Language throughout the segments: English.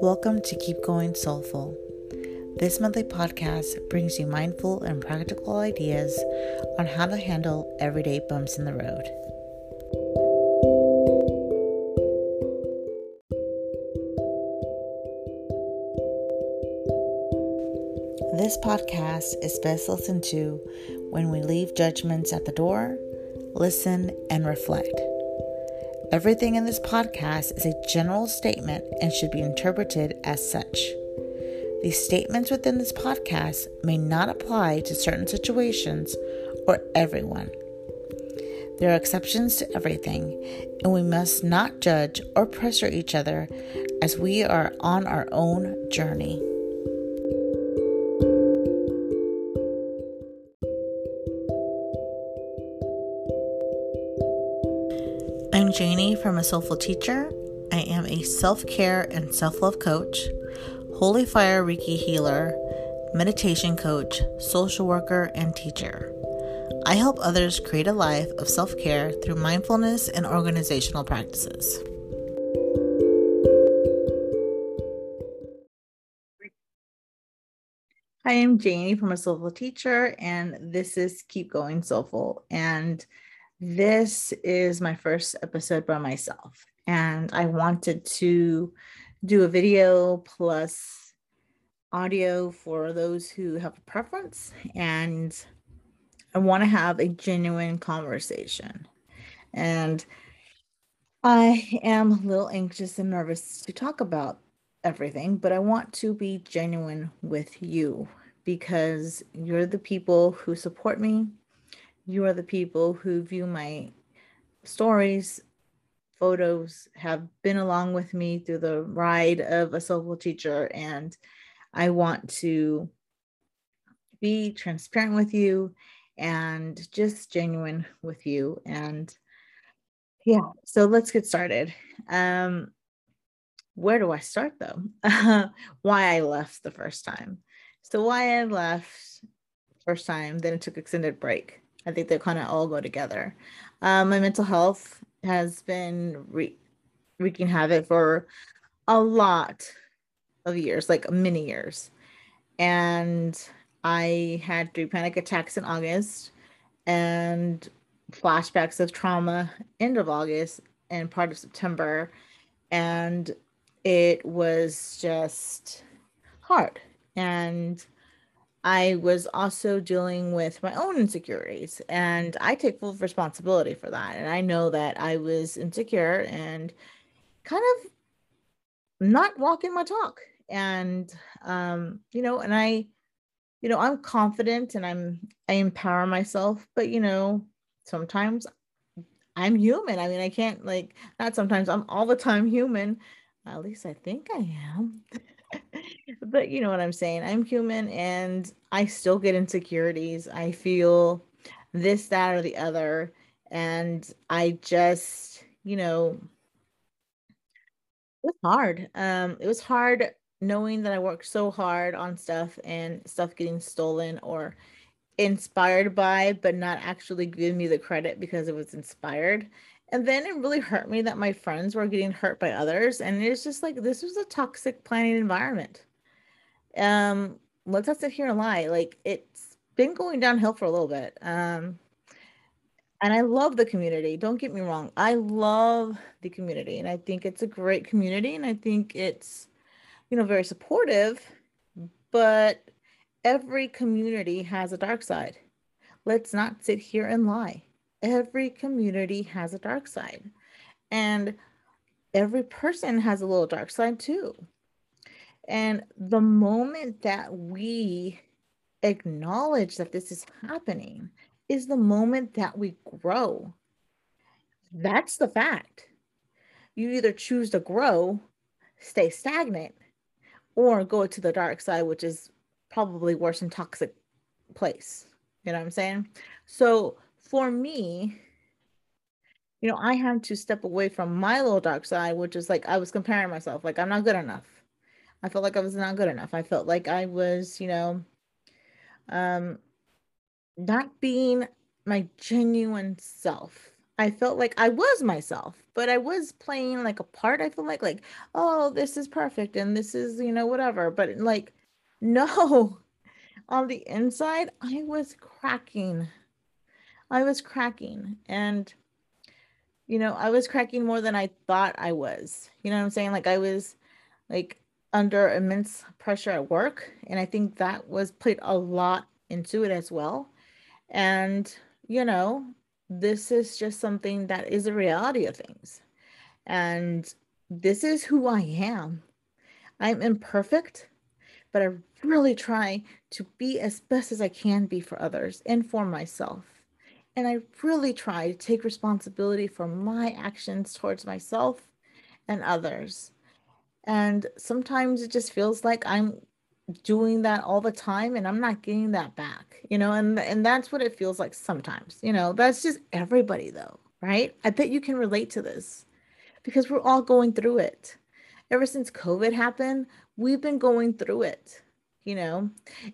Welcome to Keep Going Soulful. This monthly podcast brings you mindful and practical ideas on how to handle everyday bumps in the road. This podcast is best listened to when we leave judgments at the door, listen, and reflect. Everything in this podcast is a general statement and should be interpreted as such. The statements within this podcast may not apply to certain situations or everyone. There are exceptions to everything, and we must not judge or pressure each other as we are on our own journey. From A Soulful Teacher. I am a self care and self love coach, Holy Fire Reiki healer, meditation coach, social worker, and teacher. I help others create a life of self care through mindfulness and organizational practices. Hi, I'm Janie from A Soulful Teacher, and this is Keep Going Soulful. And this is my first episode by myself, and I wanted to do a video plus audio for those who have a preference, and I want to have a genuine conversation. And I am a little anxious and nervous to talk about everything, but I want to be genuine with you because you're the people who support me you are the people who view my stories, photos, have been along with me through the ride of a soulful teacher. And I want to be transparent with you and just genuine with you. And yeah, so let's get started. Um, where do I start though? why I left the first time. So why I left first time, then it took extended break. I think they kind of all go together. Um, my mental health has been re- wreaking havoc for a lot of years, like many years. And I had three panic attacks in August and flashbacks of trauma end of August and part of September. And it was just hard. And I was also dealing with my own insecurities, and I take full responsibility for that. And I know that I was insecure and kind of not walking my talk. And, um, you know, and I, you know, I'm confident and I'm, I empower myself, but, you know, sometimes I'm human. I mean, I can't like, not sometimes, I'm all the time human. At least I think I am. but you know what I'm saying. I'm human and I still get insecurities. I feel this, that, or the other. And I just, you know, it was hard. Um, it was hard knowing that I worked so hard on stuff and stuff getting stolen or inspired by, but not actually giving me the credit because it was inspired. And then it really hurt me that my friends were getting hurt by others. And it's just like this was a toxic planning environment. Um, let's not sit here and lie. Like it's been going downhill for a little bit. Um, and I love the community. Don't get me wrong. I love the community and I think it's a great community and I think it's, you know, very supportive, but every community has a dark side. Let's not sit here and lie every community has a dark side. And every person has a little dark side too. And the moment that we acknowledge that this is happening is the moment that we grow. That's the fact. You either choose to grow stay stagnant or go to the dark side which is probably worse and toxic place. You know what i'm saying? So for me, you know, I had to step away from my little dark side, which is like I was comparing myself, like I'm not good enough. I felt like I was not good enough. I felt like I was, you know, um, not being my genuine self. I felt like I was myself, but I was playing like a part. I feel like like, oh, this is perfect and this is, you know, whatever. But like, no, on the inside, I was cracking. I was cracking. And, you know, I was cracking more than I thought I was. You know what I'm saying? Like I was like under immense pressure at work. And I think that was played a lot into it as well. And, you know, this is just something that is a reality of things. And this is who I am. I'm imperfect, but I really try to be as best as I can be for others and for myself. And I really try to take responsibility for my actions towards myself and others. And sometimes it just feels like I'm doing that all the time and I'm not getting that back, you know, and and that's what it feels like sometimes. You know, that's just everybody though, right? I bet you can relate to this because we're all going through it. Ever since COVID happened, we've been going through it. You know,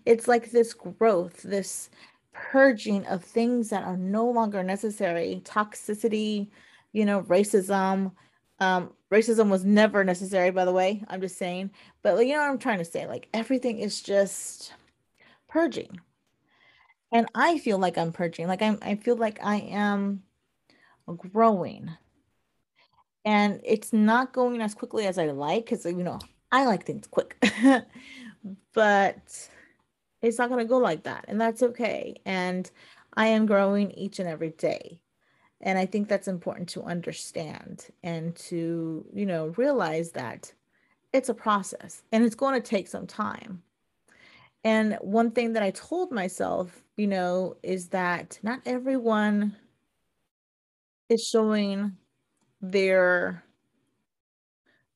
it's like this growth, this purging of things that are no longer necessary, toxicity, you know, racism, um, racism was never necessary, by the way. I'm just saying. But you know what I'm trying to say? Like everything is just purging. And I feel like I'm purging. Like I'm I feel like I am growing. And it's not going as quickly as I like because you know I like things quick. but it's not going to go like that. And that's okay. And I am growing each and every day. And I think that's important to understand and to, you know, realize that it's a process and it's going to take some time. And one thing that I told myself, you know, is that not everyone is showing their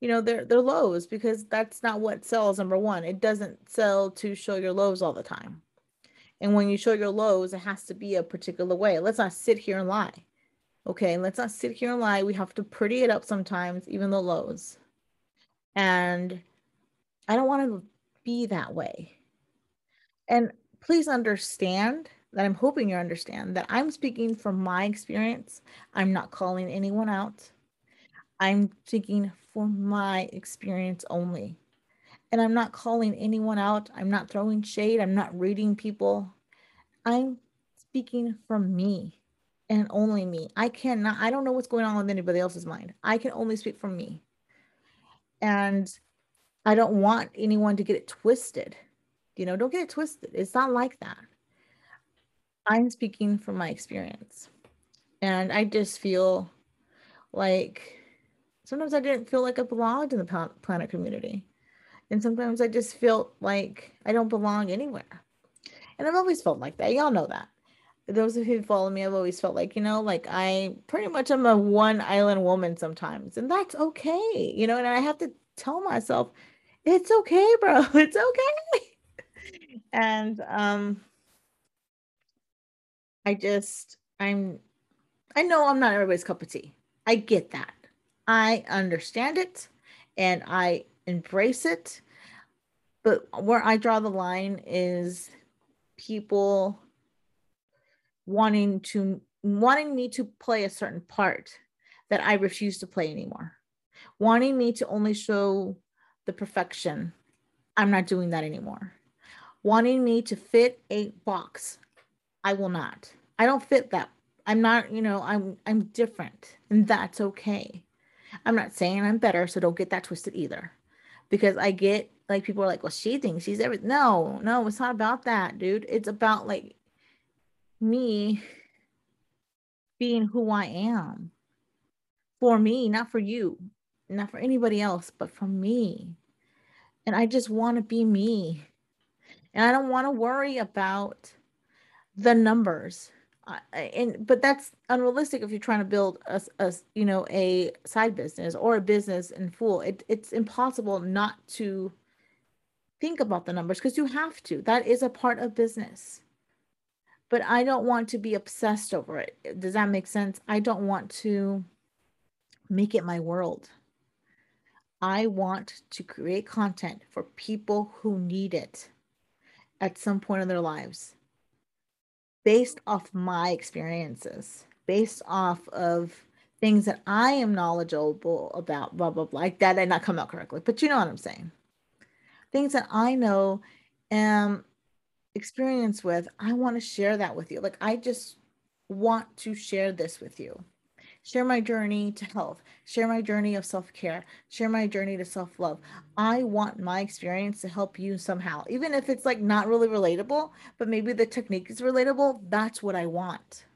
you know their their lows because that's not what sells number 1 it doesn't sell to show your lows all the time and when you show your lows it has to be a particular way let's not sit here and lie Okay, let's not sit here and lie. We have to pretty it up sometimes, even the lows. And I don't want to be that way. And please understand that I'm hoping you understand that I'm speaking from my experience. I'm not calling anyone out. I'm speaking for my experience only. And I'm not calling anyone out. I'm not throwing shade. I'm not reading people. I'm speaking from me and only me. I cannot, I don't know what's going on with anybody else's mind. I can only speak from me. And I don't want anyone to get it twisted. You know, don't get it twisted. It's not like that. I'm speaking from my experience. And I just feel like sometimes I didn't feel like I belonged in the planet community. And sometimes I just felt like I don't belong anywhere. And I've always felt like that. Y'all know that those of you who follow me, I've always felt like, you know, like I pretty much am a one island woman sometimes, and that's okay, you know, and I have to tell myself, it's okay, bro, it's okay. and um I just I'm I know I'm not everybody's cup of tea. I get that. I understand it and I embrace it. But where I draw the line is people wanting to wanting me to play a certain part that I refuse to play anymore. Wanting me to only show the perfection. I'm not doing that anymore. Wanting me to fit a box. I will not. I don't fit that. I'm not, you know, I'm I'm different and that's okay. I'm not saying I'm better, so don't get that twisted either. Because I get like people are like, well, she thinks she's everything. No, no, it's not about that, dude. It's about like me being who I am for me, not for you, not for anybody else, but for me. And I just want to be me. And I don't want to worry about the numbers. And but that's unrealistic if you're trying to build a, a you know a side business or a business in full. It, it's impossible not to think about the numbers because you have to. That is a part of business but I don't want to be obsessed over it. Does that make sense? I don't want to make it my world. I want to create content for people who need it at some point in their lives based off my experiences. based off of things that I am knowledgeable about, blah, blah, blah. Like that did not come out correctly, but you know what I'm saying. Things that I know am experience with, I want to share that with you. Like I just want to share this with you. Share my journey to health, share my journey of self care, share my journey to self love. I want my experience to help you somehow, even if it's like not really relatable, but maybe the technique is relatable. That's what I want.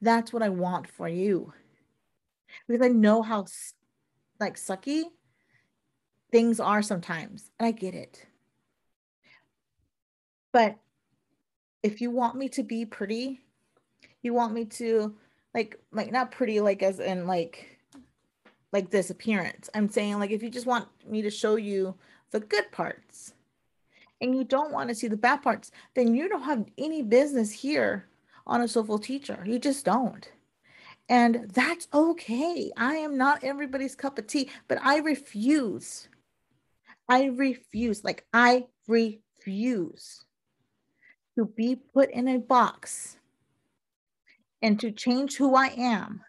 That's what I want for you because I know how like sucky things are sometimes, and I get it. But if you want me to be pretty, you want me to like like not pretty like as in like like this appearance. I'm saying like if you just want me to show you the good parts and you don't want to see the bad parts, then you don't have any business here on a soulful teacher. You just don't. And that's okay. I am not everybody's cup of tea, but I refuse. I refuse. Like, I refuse to be put in a box and to change who I am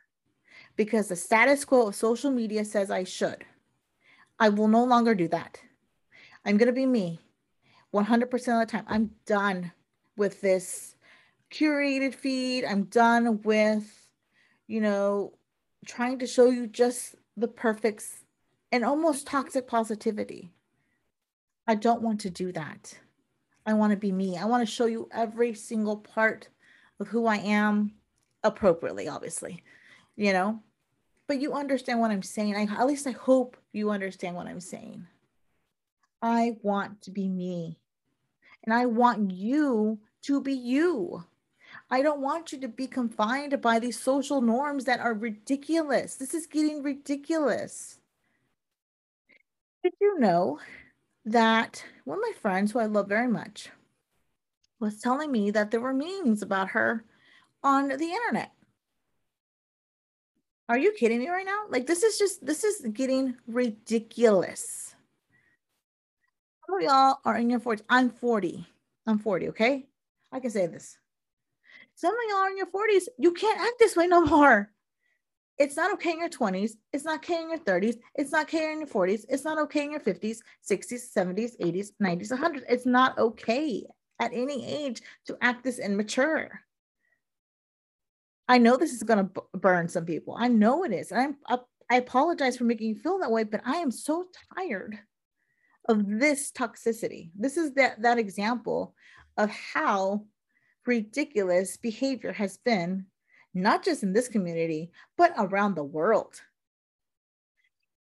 because the status quo of social media says I should. I will no longer do that. I'm going to be me 100% of the time. I'm done with this curated feed. I'm done with you know, trying to show you just the perfect and almost toxic positivity. I don't want to do that. I want to be me. I want to show you every single part of who I am appropriately, obviously, you know, but you understand what I'm saying. I, at least I hope you understand what I'm saying. I want to be me and I want you to be you. I don't want you to be confined by these social norms that are ridiculous. This is getting ridiculous. Did you know that one of my friends, who I love very much, was telling me that there were memes about her on the internet? Are you kidding me right now? Like, this is just, this is getting ridiculous. Some of y'all are in your 40s. I'm 40. I'm 40, okay? I can say this some of y'all are in your 40s, you can't act this way no more. It's not okay in your 20s. It's not okay in your 30s. It's not okay in your 40s. It's not okay in your 50s, 60s, 70s, 80s, 90s, 100s. It's not okay at any age to act this immature. I know this is going to b- burn some people. I know it is. I'm, I, I apologize for making you feel that way, but I am so tired of this toxicity. This is that, that example of how ridiculous behavior has been, not just in this community, but around the world.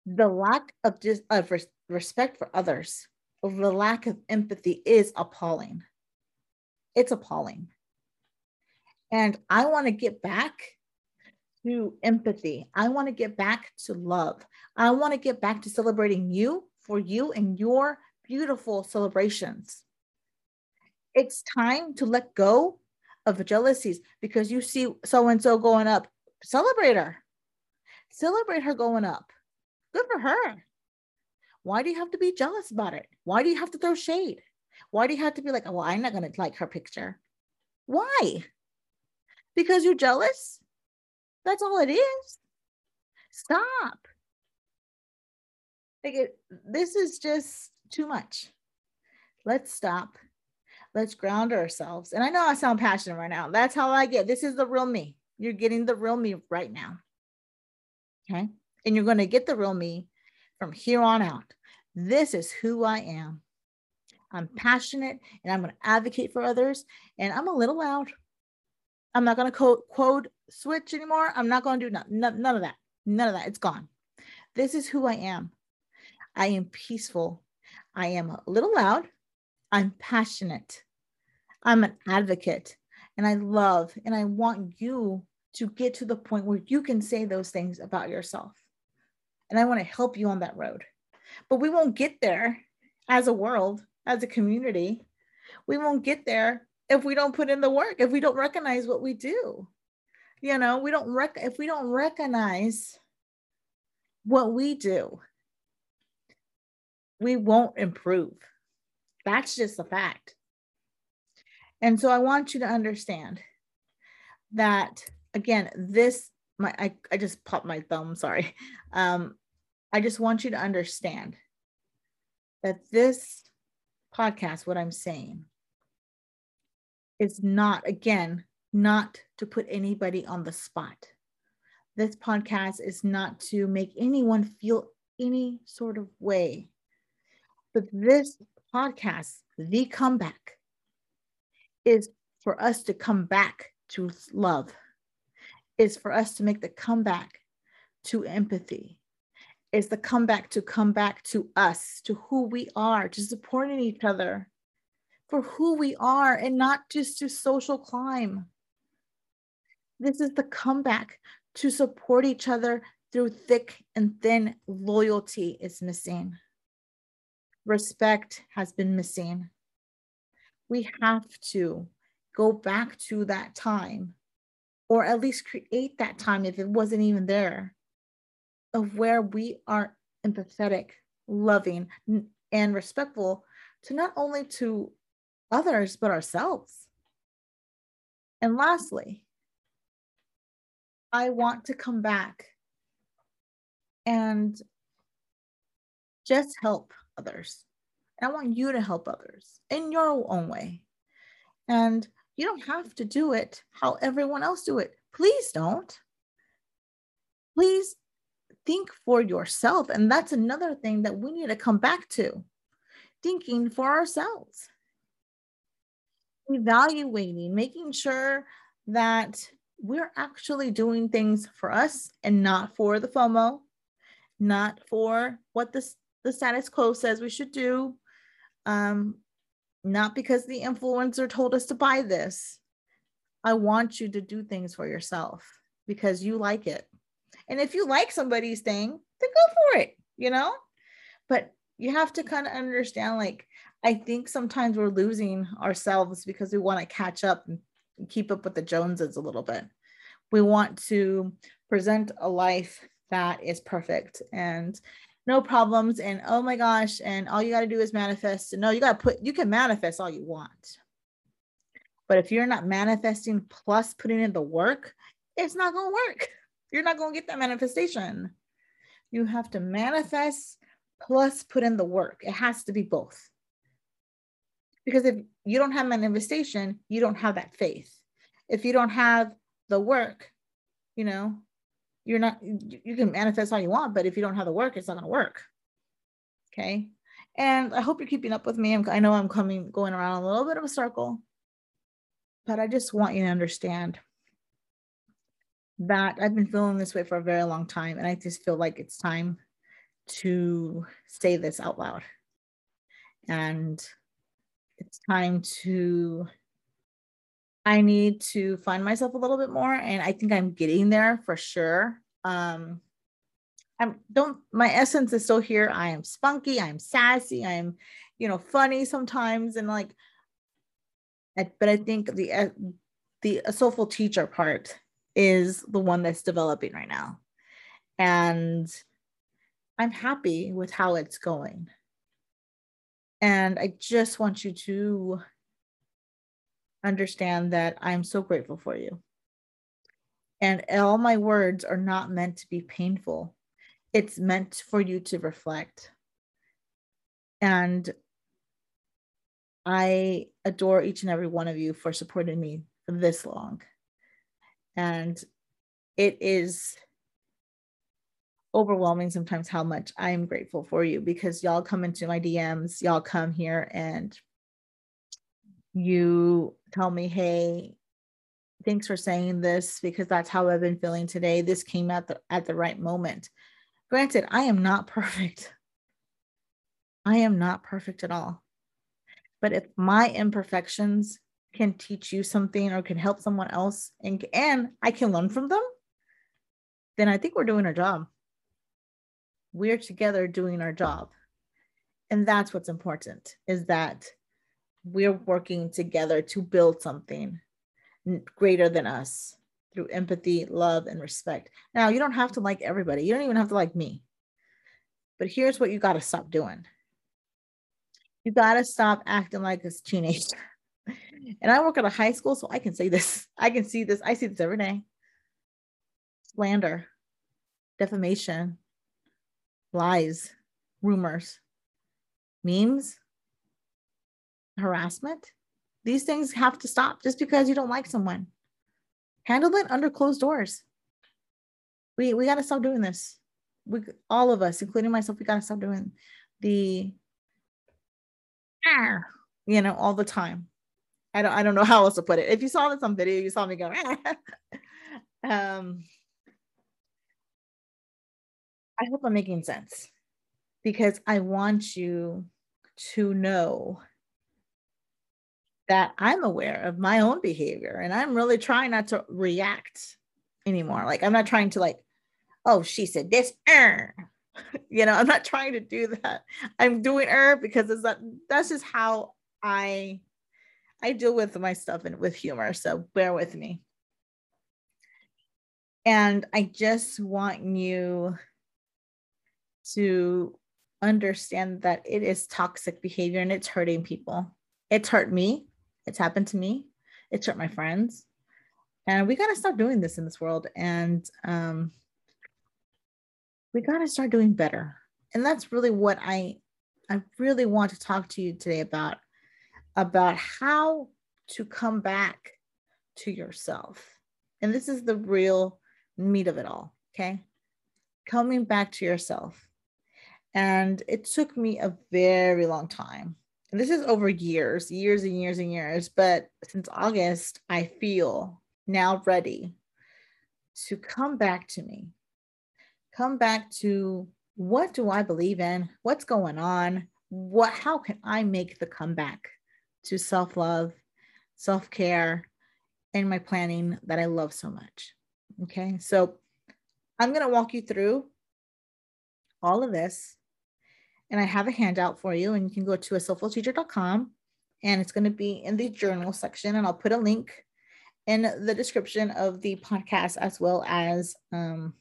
The lack of, just, of res- respect for others, the lack of empathy is appalling. It's appalling. And I want to get back to empathy. I want to get back to love. I want to get back to celebrating you for you and your beautiful celebrations it's time to let go of jealousies because you see so and so going up. Celebrate her. Celebrate her going up. Good for her. Why do you have to be jealous about it? Why do you have to throw shade? Why do you have to be like, oh, well, I'm not going to like her picture? Why? Because you're jealous? That's all it is. Stop. Like it, this is just too much. Let's stop Let's ground ourselves. And I know I sound passionate right now. That's how I get. This is the real me. You're getting the real me right now. Okay. And you're going to get the real me from here on out. This is who I am. I'm passionate and I'm going to advocate for others. And I'm a little loud. I'm not going to code, code switch anymore. I'm not going to do none, none, none of that. None of that. It's gone. This is who I am. I am peaceful. I am a little loud. I'm passionate. I'm an advocate and I love and I want you to get to the point where you can say those things about yourself. And I want to help you on that road. But we won't get there as a world, as a community. We won't get there if we don't put in the work, if we don't recognize what we do. You know, we don't rec if we don't recognize what we do, we won't improve. That's just a fact. And so I want you to understand that again, this my I, I just popped my thumb, sorry. Um, I just want you to understand that this podcast, what I'm saying, is not, again, not to put anybody on the spot. This podcast is not to make anyone feel any sort of way. But this podcast, The Comeback, is for us to come back to love, is for us to make the comeback to empathy, is the comeback to come back to us, to who we are, to supporting each other for who we are and not just to social climb. This is the comeback to support each other through thick and thin. Loyalty is missing. Respect has been missing. We have to go back to that time, or at least create that time if it wasn't even there, of where we are empathetic, loving, and respectful to not only to others but ourselves. And lastly, I want to come back and just help others. And I want you to help others in your own way. And you don't have to do it how everyone else do it. Please don't. Please think for yourself. And that's another thing that we need to come back to thinking for ourselves evaluating, making sure that we're actually doing things for us and not for the FOMO, not for what the, the status quo says we should do, um, not because the influencer told us to buy this. I want you to do things for yourself because you like it. And if you like somebody's thing, then go for it, you know? But you have to kind of understand like I think sometimes we're losing ourselves because we want to catch up and keep up with the Joneses a little bit. We want to present a life that is perfect and no problems and oh my gosh and all you got to do is manifest. And no you got to put you can manifest all you want. But if you're not manifesting plus putting in the work it's not going to work. You're not going to get that manifestation. You have to manifest plus put in the work. It has to be both because if you don't have manifestation, you don't have that faith. If you don't have the work, you know, you're not, you can manifest all you want, but if you don't have the work, it's not going to work. Okay. And I hope you're keeping up with me. I'm, I know I'm coming, going around a little bit of a circle, but I just want you to understand that I've been feeling this way for a very long time. And I just feel like it's time to say this out loud. And it's time to I need to find myself a little bit more and I think I'm getting there for sure. Um I'm don't my essence is still here. I am spunky, I'm sassy, I'm you know funny sometimes and like but I think the uh, the soulful teacher part is the one that's developing right now. And I'm happy with how it's going. And I just want you to understand that I'm so grateful for you. And all my words are not meant to be painful, it's meant for you to reflect. And I adore each and every one of you for supporting me this long. And it is overwhelming sometimes how much I'm grateful for you because y'all come into my DMs, y'all come here and you tell me, hey, thanks for saying this because that's how I've been feeling today. This came at the at the right moment. Granted, I am not perfect. I am not perfect at all. But if my imperfections can teach you something or can help someone else and, and I can learn from them, then I think we're doing our job we're together doing our job. And that's what's important is that we're working together to build something greater than us through empathy love and respect. Now you don't have to like everybody. You don't even have to like me. But here's what you got to stop doing. You got to stop acting like a teenager. And i work at a high school so i can say this. I can see this. I see this every day. Slander, defamation, lies, rumors, memes, harassment. These things have to stop just because you don't like someone. Handle it under closed doors. We we got to stop doing this. We all of us, including myself, we got to stop doing the ah, you know, all the time. I don't I don't know how else to put it. If you saw this on video, you saw me go um I hope I'm making sense because I want you to know that I'm aware of my own behavior and I'm really trying not to react anymore. Like I'm not trying to like, oh, she said this, er. you know, I'm not trying to do that. I'm doing er because it's that that's just how I I deal with my stuff and with humor. So bear with me. And I just want you to understand that it is toxic behavior and it's hurting people. It's hurt me. It's happened to me. It's hurt my friends. And we got to stop doing this in this world. And um, we got to start doing better. And that's really what I I really want to talk to you today about about how to come back to yourself. And this is the real meat of it all, okay? Coming back to yourself. And it took me a very long time and this is over years, years and years and years, but since August, I feel now ready to come back to me. Come back to what do I believe in? What's going on? What how can I make the comeback to self-love, self-care, and my planning that I love so much? Okay? So I'm going to walk you through all of this and I have a handout for you, and you can go to a soulfulteacher.com and it's going to be in the journal section. And I'll put a link in the description of the podcast as well as um,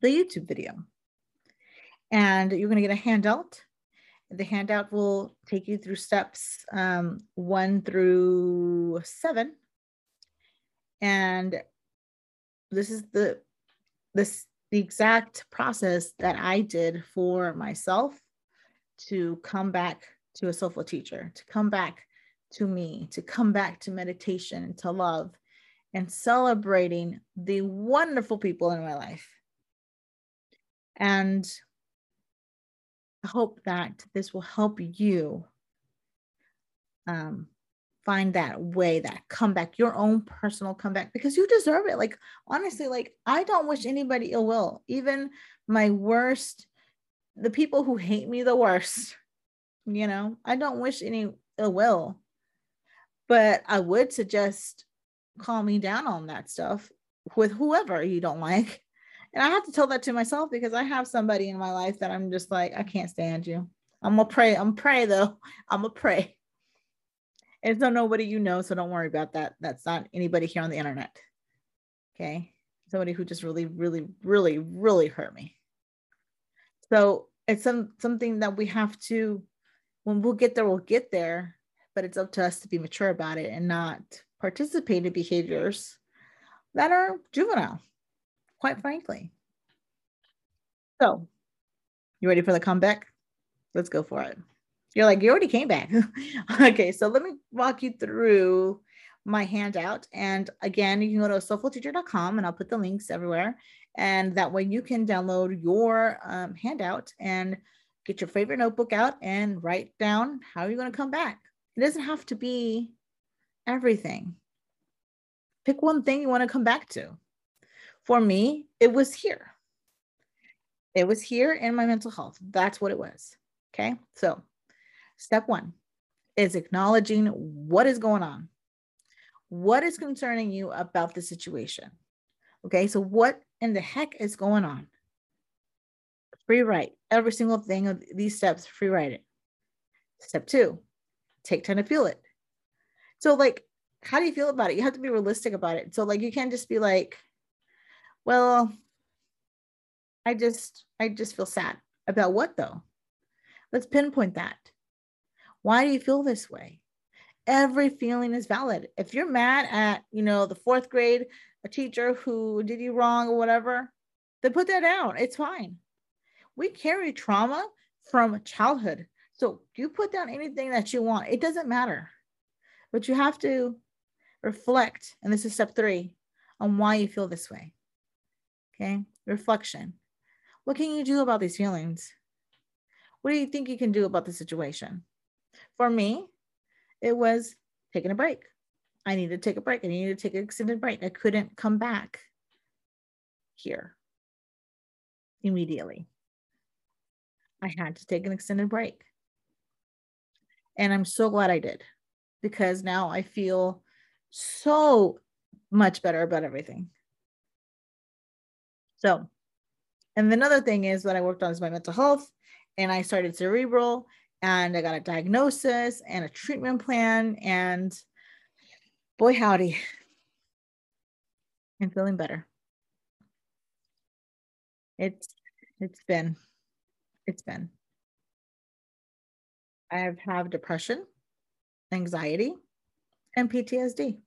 the YouTube video. And you're going to get a handout. The handout will take you through steps um, one through seven. And this is the this the exact process that I did for myself to come back to a soulful teacher, to come back to me, to come back to meditation to love and celebrating the wonderful people in my life. And I hope that this will help you um, find that way, that comeback, your own personal comeback, because you deserve it. Like, honestly, like, I don't wish anybody ill will, even my worst, the people who hate me the worst, you know, I don't wish any ill will. But I would suggest calming down on that stuff with whoever you don't like. And I have to tell that to myself because I have somebody in my life that I'm just like, I can't stand you. I'm gonna pray. I'm gonna pray though. I'm gonna pray it's not nobody you know, so don't worry about that. That's not anybody here on the internet. Okay. Somebody who just really, really, really, really hurt me. So it's some something that we have to, when we'll get there, we'll get there, but it's up to us to be mature about it and not participate in behaviors that are juvenile, quite frankly. So, you ready for the comeback? Let's go for it. You're like, you already came back. okay, so let me walk you through my handout. And again, you can go to soulfulteacher.com and I'll put the links everywhere. And that way you can download your um, handout and get your favorite notebook out and write down how you're going to come back. It doesn't have to be everything. Pick one thing you want to come back to. For me, it was here. It was here in my mental health. That's what it was. Okay. So Step one is acknowledging what is going on. What is concerning you about the situation? Okay, so what in the heck is going on? Free write every single thing of these steps, free write it. Step two, take time to feel it. So, like, how do you feel about it? You have to be realistic about it. So, like, you can't just be like, well, I just, I just feel sad. About what though? Let's pinpoint that. Why do you feel this way? Every feeling is valid. If you're mad at, you know, the fourth grade a teacher who did you wrong or whatever, then put that down. It's fine. We carry trauma from childhood. So you put down anything that you want, it doesn't matter. But you have to reflect, and this is step three, on why you feel this way. Okay, reflection. What can you do about these feelings? What do you think you can do about the situation? For me, it was taking a break. I needed to take a break. I needed to take an extended break. I couldn't come back here immediately. I had to take an extended break. And I'm so glad I did because now I feel so much better about everything. So, and another thing is what I worked on is my mental health, and I started Cerebral, and I got a diagnosis and a treatment plan, and boy howdy, I'm feeling better. It's it's been it's been. I have have depression, anxiety, and PTSD.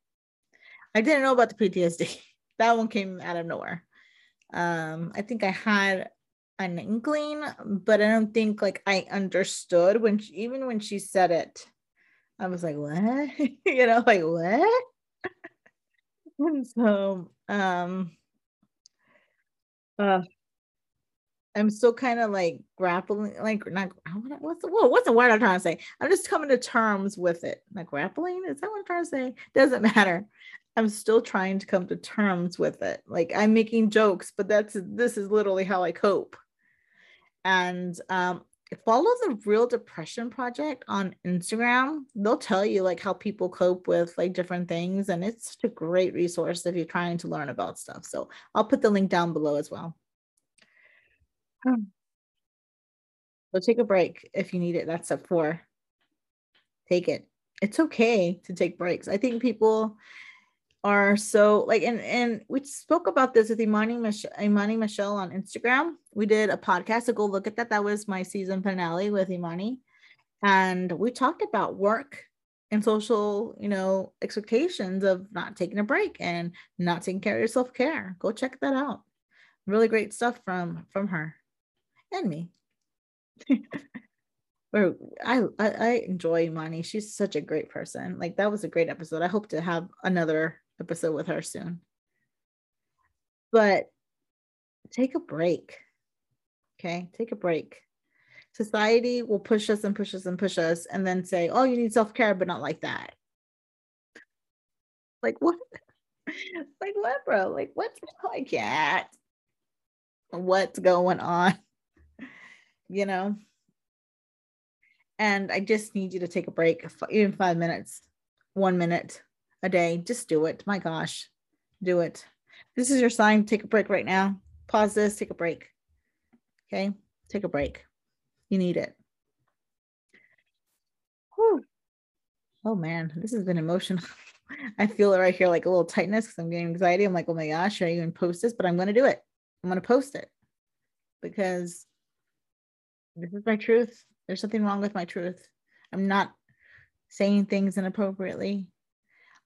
I didn't know about the PTSD. That one came out of nowhere. Um, I think I had an inkling, but I don't think like I understood when she, even when she said it. I was like, what? you know, like what? and so um uh I'm still kind of like grappling, like not what's the what's the word I'm trying to say? I'm just coming to terms with it. Like grappling, is that what I'm trying to say? Doesn't matter. I'm still trying to come to terms with it. Like I'm making jokes, but that's this is literally how I cope. And um, follow the Real Depression Project on Instagram. They'll tell you like how people cope with like different things, and it's such a great resource if you're trying to learn about stuff. So I'll put the link down below as well. So take a break if you need it. That's step four. Take it. It's okay to take breaks. I think people are so like and and we spoke about this with Imani Michelle, Imani Michelle on Instagram. We did a podcast, so go look at that. That was my season finale with Imani, and we talked about work and social, you know, expectations of not taking a break and not taking care of your self care. Go check that out. Really great stuff from from her and me. I, I I enjoy Imani. She's such a great person. Like that was a great episode. I hope to have another episode with her soon. But take a break. Okay, take a break. Society will push us and push us and push us and then say, oh, you need self care, but not like that. Like what? like what, bro? Like what's I can't. What's going on? You know? And I just need you to take a break, even five minutes, one minute a day. Just do it. My gosh, do it. This is your sign. Take a break right now. Pause this, take a break. Okay, take a break. You need it. Whew. Oh man, this has been emotional. I feel it right here, like a little tightness because I'm getting anxiety. I'm like, oh my gosh, should I even post this? But I'm going to do it. I'm going to post it because this is my truth. There's something wrong with my truth. I'm not saying things inappropriately.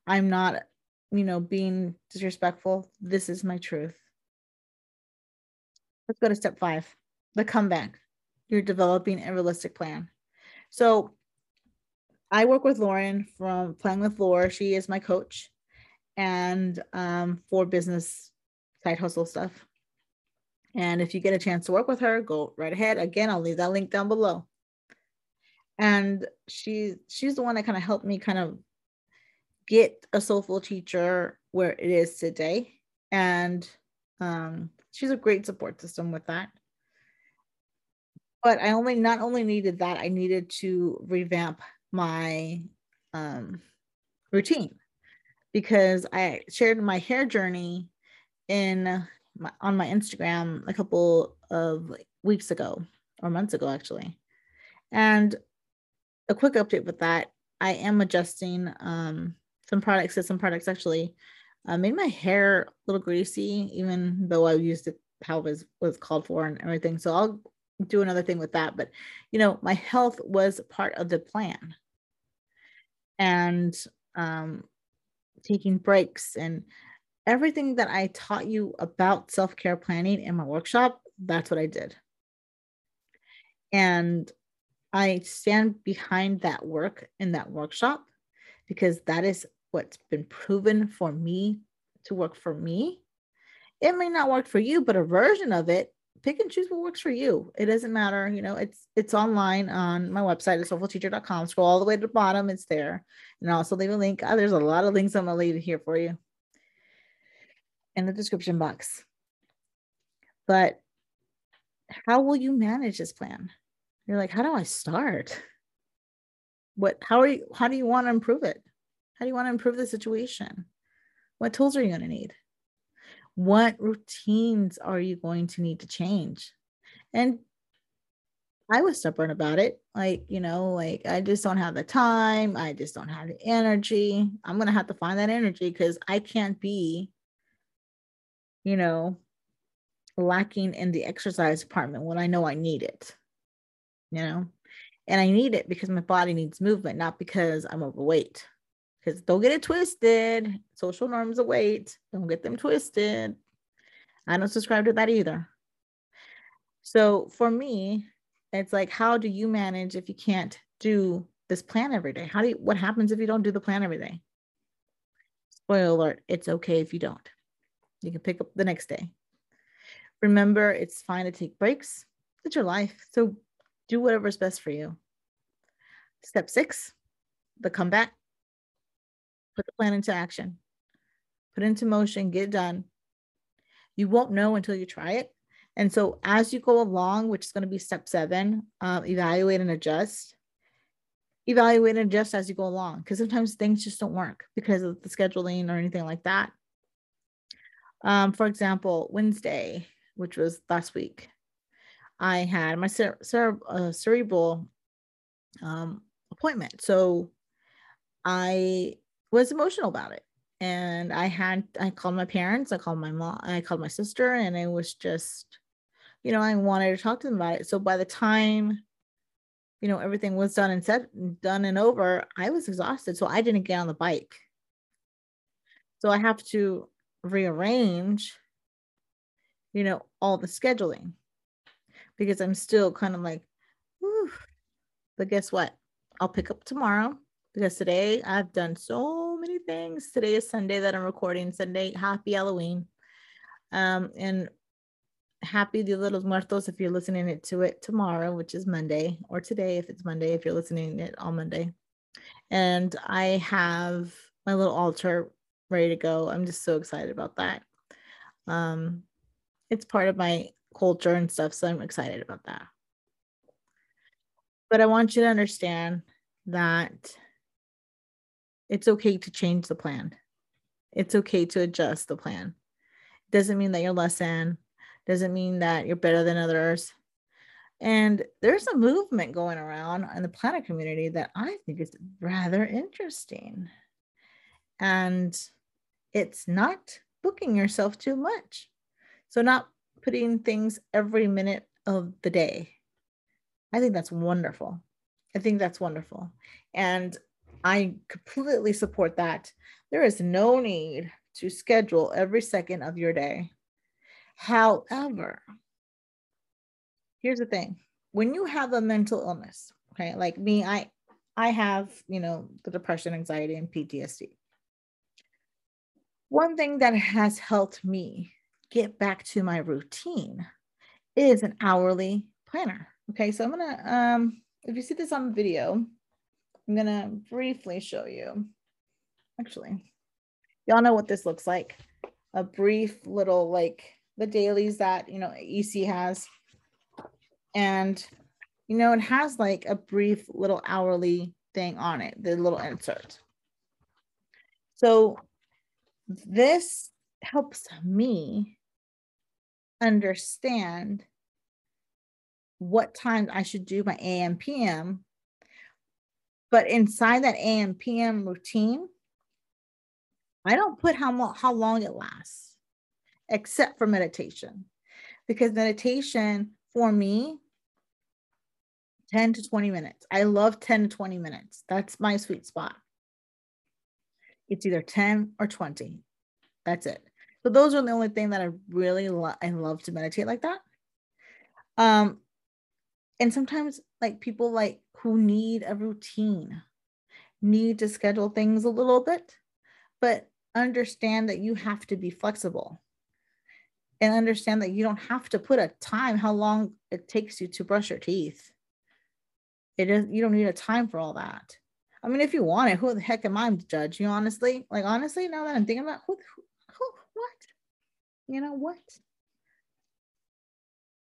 I'm not, you know, being disrespectful. This is my truth. Let's go to step five the comeback. You're developing a realistic plan. So I work with Lauren from Playing with Laura. She is my coach and um, for business side hustle stuff. And if you get a chance to work with her, go right ahead. Again, I'll leave that link down below. And she she's the one that kind of helped me kind of get a soulful teacher where it is today. And um, she's a great support system with that. But I only not only needed that, I needed to revamp my um, routine because I shared my hair journey in my, on my Instagram a couple of weeks ago or months ago actually. And a quick update with that, I am adjusting um, some products that some products actually uh, made my hair a little greasy, even though I used it how it was was called for and everything. So I'll do another thing with that. But you know, my health was part of the plan, and um, taking breaks and everything that I taught you about self care planning in my workshop, that's what I did. And I stand behind that work in that workshop because that is what's been proven for me to work for me. It may not work for you, but a version of it, pick and choose what works for you. It doesn't matter. You know, it's it's online on my website at soulfulteacher.com. Scroll all the way to the bottom, it's there. And I'll also leave a link. Oh, there's a lot of links I'm gonna leave here for you in the description box. But how will you manage this plan? You're like, how do I start? What, how are you, how do you want to improve it? How do you want to improve the situation? What tools are you going to need? What routines are you going to need to change? And I was stubborn about it. Like, you know, like I just don't have the time. I just don't have the energy. I'm going to have to find that energy because I can't be, you know, lacking in the exercise department when I know I need it you know, and I need it because my body needs movement, not because I'm overweight. Because don't get it twisted. Social norms weight, don't get them twisted. I don't subscribe to that either. So for me, it's like, how do you manage if you can't do this plan every day? How do you, what happens if you don't do the plan every day? Spoiler alert, it's okay if you don't. You can pick up the next day. Remember, it's fine to take breaks. It's your life. So do whatever's best for you. Step six, the comeback. Put the plan into action. Put into motion, get done. You won't know until you try it. And so as you go along, which is going to be step seven, um, evaluate and adjust. Evaluate and adjust as you go along because sometimes things just don't work because of the scheduling or anything like that. Um, for example, Wednesday, which was last week, I had my cere- cere- uh, Cerebral um, appointment. So I was emotional about it. And I had, I called my parents, I called my mom, I called my sister, and it was just, you know, I wanted to talk to them about it. So by the time, you know, everything was done and said, done and over, I was exhausted. So I didn't get on the bike. So I have to rearrange, you know, all the scheduling because I'm still kind of like, but guess what? I'll pick up tomorrow because today I've done so many things. Today is Sunday that I'm recording. Sunday, happy Halloween. Um, and happy de los Muertos if you're listening to it tomorrow, which is Monday, or today if it's Monday, if you're listening it on Monday. And I have my little altar ready to go. I'm just so excited about that. Um, it's part of my culture and stuff. So I'm excited about that. But I want you to understand that it's okay to change the plan. It's okay to adjust the plan. Doesn't mean that you're less than, doesn't mean that you're better than others. And there's a movement going around in the planner community that I think is rather interesting. And it's not booking yourself too much. So, not putting things every minute of the day. I think that's wonderful. I think that's wonderful. And I completely support that. There is no need to schedule every second of your day. However, here's the thing when you have a mental illness, okay, like me, I I have, you know, the depression, anxiety, and PTSD. One thing that has helped me get back to my routine is an hourly planner. Okay, so I'm gonna, um, if you see this on video, I'm gonna briefly show you. Actually, y'all know what this looks like. A brief little like the dailies that you know EC has, and you know it has like a brief little hourly thing on it, the little insert. So this helps me understand what time I should do my AM PM. But inside that AM PM routine, I don't put how, how long it lasts, except for meditation. Because meditation for me, 10 to 20 minutes. I love 10 to 20 minutes. That's my sweet spot. It's either 10 or 20. That's it. So those are the only thing that I really lo- I love to meditate like that. Um, and sometimes like people like who need a routine need to schedule things a little bit, but understand that you have to be flexible and understand that you don't have to put a time how long it takes you to brush your teeth. It is you don't need a time for all that. I mean, if you want it, who the heck am I to judge you? Honestly, like honestly, now that I'm thinking about who, who, who what, you know what?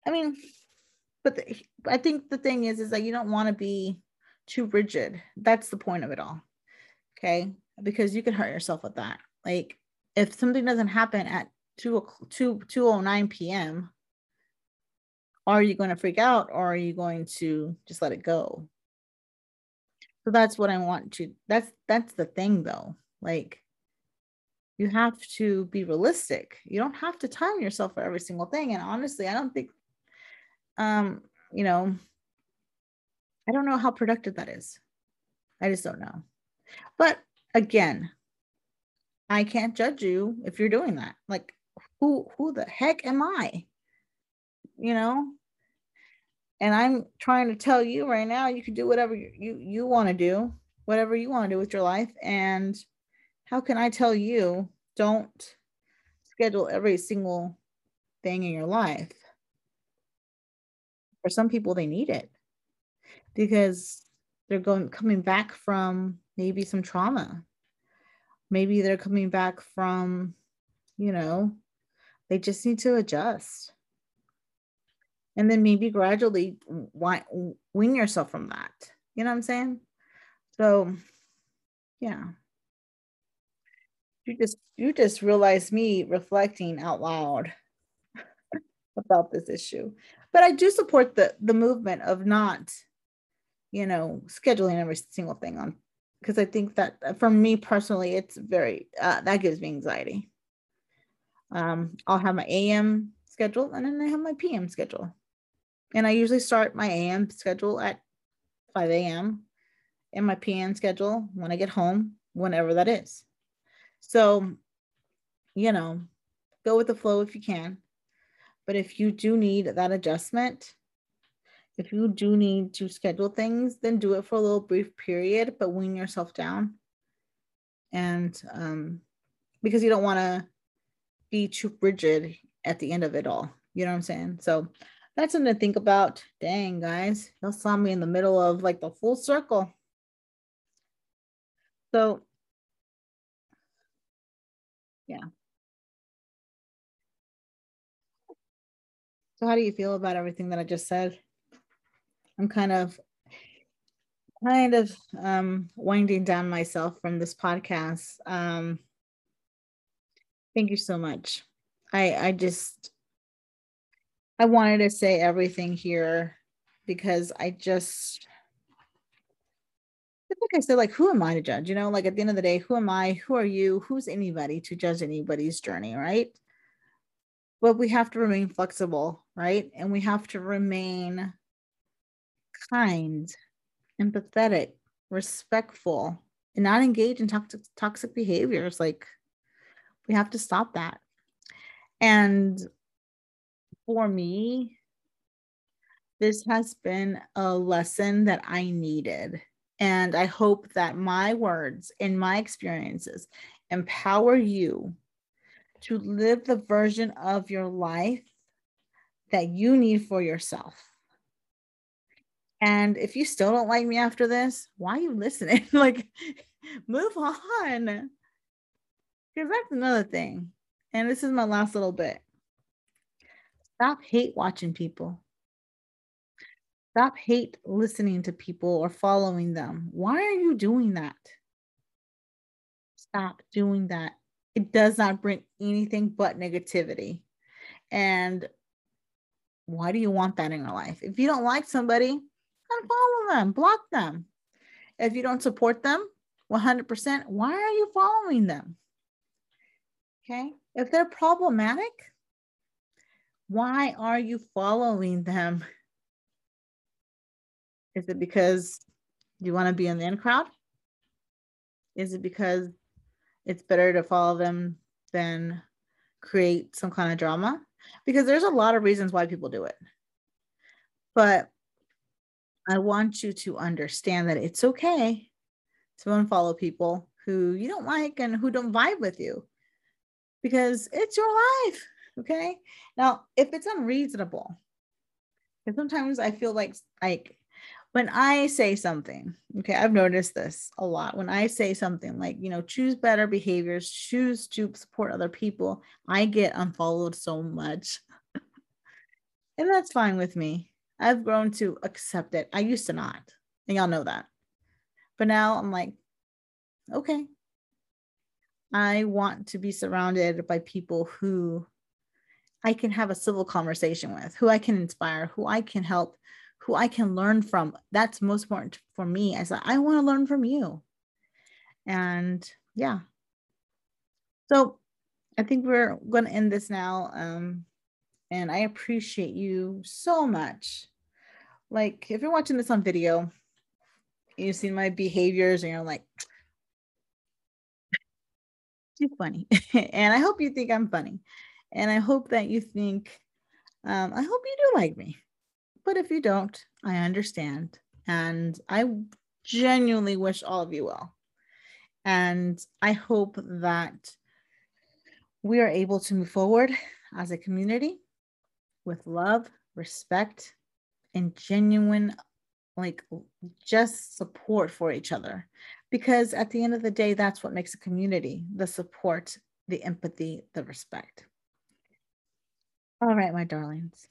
I mean, but the, I think the thing is, is that you don't want to be too rigid. That's the point of it all. Okay, because you can hurt yourself with that. Like if something doesn't happen at 2 2 209 p.m are you going to freak out or are you going to just let it go so that's what i want to that's that's the thing though like you have to be realistic you don't have to time yourself for every single thing and honestly i don't think um you know i don't know how productive that is i just don't know but again i can't judge you if you're doing that like who who the heck am I? You know? And I'm trying to tell you right now, you can do whatever you you, you want to do, whatever you want to do with your life. And how can I tell you don't schedule every single thing in your life? For some people, they need it because they're going coming back from maybe some trauma. Maybe they're coming back from, you know, they just need to adjust. And then maybe gradually wean yourself from that. You know what I'm saying? So, yeah. You just you just realized me reflecting out loud about this issue. But I do support the the movement of not, you know, scheduling every single thing on because I think that for me personally, it's very uh, that gives me anxiety. Um, I'll have my AM schedule and then I have my PM schedule. And I usually start my AM schedule at 5 a.m. and my PM schedule when I get home, whenever that is. So, you know, go with the flow if you can. But if you do need that adjustment, if you do need to schedule things, then do it for a little brief period, but wean yourself down. And um, because you don't want to be too rigid at the end of it all. You know what I'm saying? So that's something to think about. Dang, guys, y'all saw me in the middle of like the full circle. So, yeah. How do you feel about everything that I just said? I'm kind of kind of um, winding down myself from this podcast. Um, Thank you so much. I I just I wanted to say everything here because I just like I said, like who am I to judge? You know, like at the end of the day, who am I? Who are you? Who's anybody to judge anybody's journey, right? But we have to remain flexible, right? And we have to remain kind, empathetic, respectful, and not engage in toxic toxic behaviors like we have to stop that. And for me, this has been a lesson that I needed. And I hope that my words and my experiences empower you to live the version of your life that you need for yourself. And if you still don't like me after this, why are you listening? like, move on. Because that's another thing. And this is my last little bit. Stop hate watching people. Stop hate listening to people or following them. Why are you doing that? Stop doing that. It does not bring anything but negativity. And why do you want that in your life? If you don't like somebody, unfollow them, block them. If you don't support them 100%, why are you following them? Okay. If they're problematic, why are you following them? Is it because you want to be in the in crowd? Is it because it's better to follow them than create some kind of drama because there's a lot of reasons why people do it. But I want you to understand that it's okay to unfollow people who you don't like and who don't vibe with you because it's your life. Okay. Now, if it's unreasonable, and sometimes I feel like like when I say something, okay, I've noticed this a lot. When I say something like, you know, choose better behaviors, choose to support other people, I get unfollowed so much. and that's fine with me. I've grown to accept it. I used to not, and y'all know that. But now I'm like, okay. I want to be surrounded by people who I can have a civil conversation with, who I can inspire, who I can help, who I can learn from. That's most important for me. As I want to learn from you. And yeah. So I think we're going to end this now. Um, and I appreciate you so much. Like, if you're watching this on video, you've seen my behaviors and you're like, she's funny. and I hope you think I'm funny. And I hope that you think, um, I hope you do like me. But if you don't, I understand. And I genuinely wish all of you well. And I hope that we are able to move forward as a community with love, respect, and genuine, like just support for each other. Because at the end of the day, that's what makes a community the support, the empathy, the respect. All right, my darlings.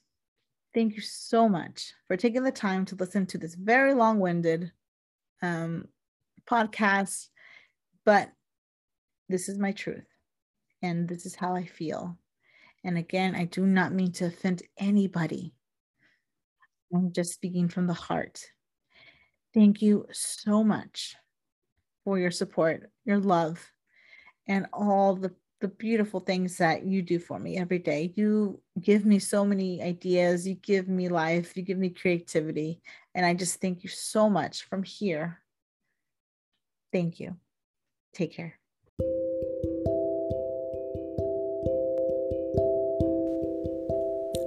Thank you so much for taking the time to listen to this very long winded um, podcast. But this is my truth, and this is how I feel. And again, I do not mean to offend anybody. I'm just speaking from the heart. Thank you so much for your support, your love, and all the the beautiful things that you do for me every day. You give me so many ideas, you give me life, you give me creativity. And I just thank you so much from here. Thank you. Take care.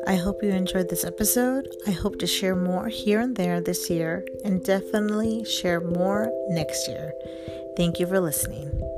I hope you enjoyed this episode. I hope to share more here and there this year and definitely share more next year. Thank you for listening.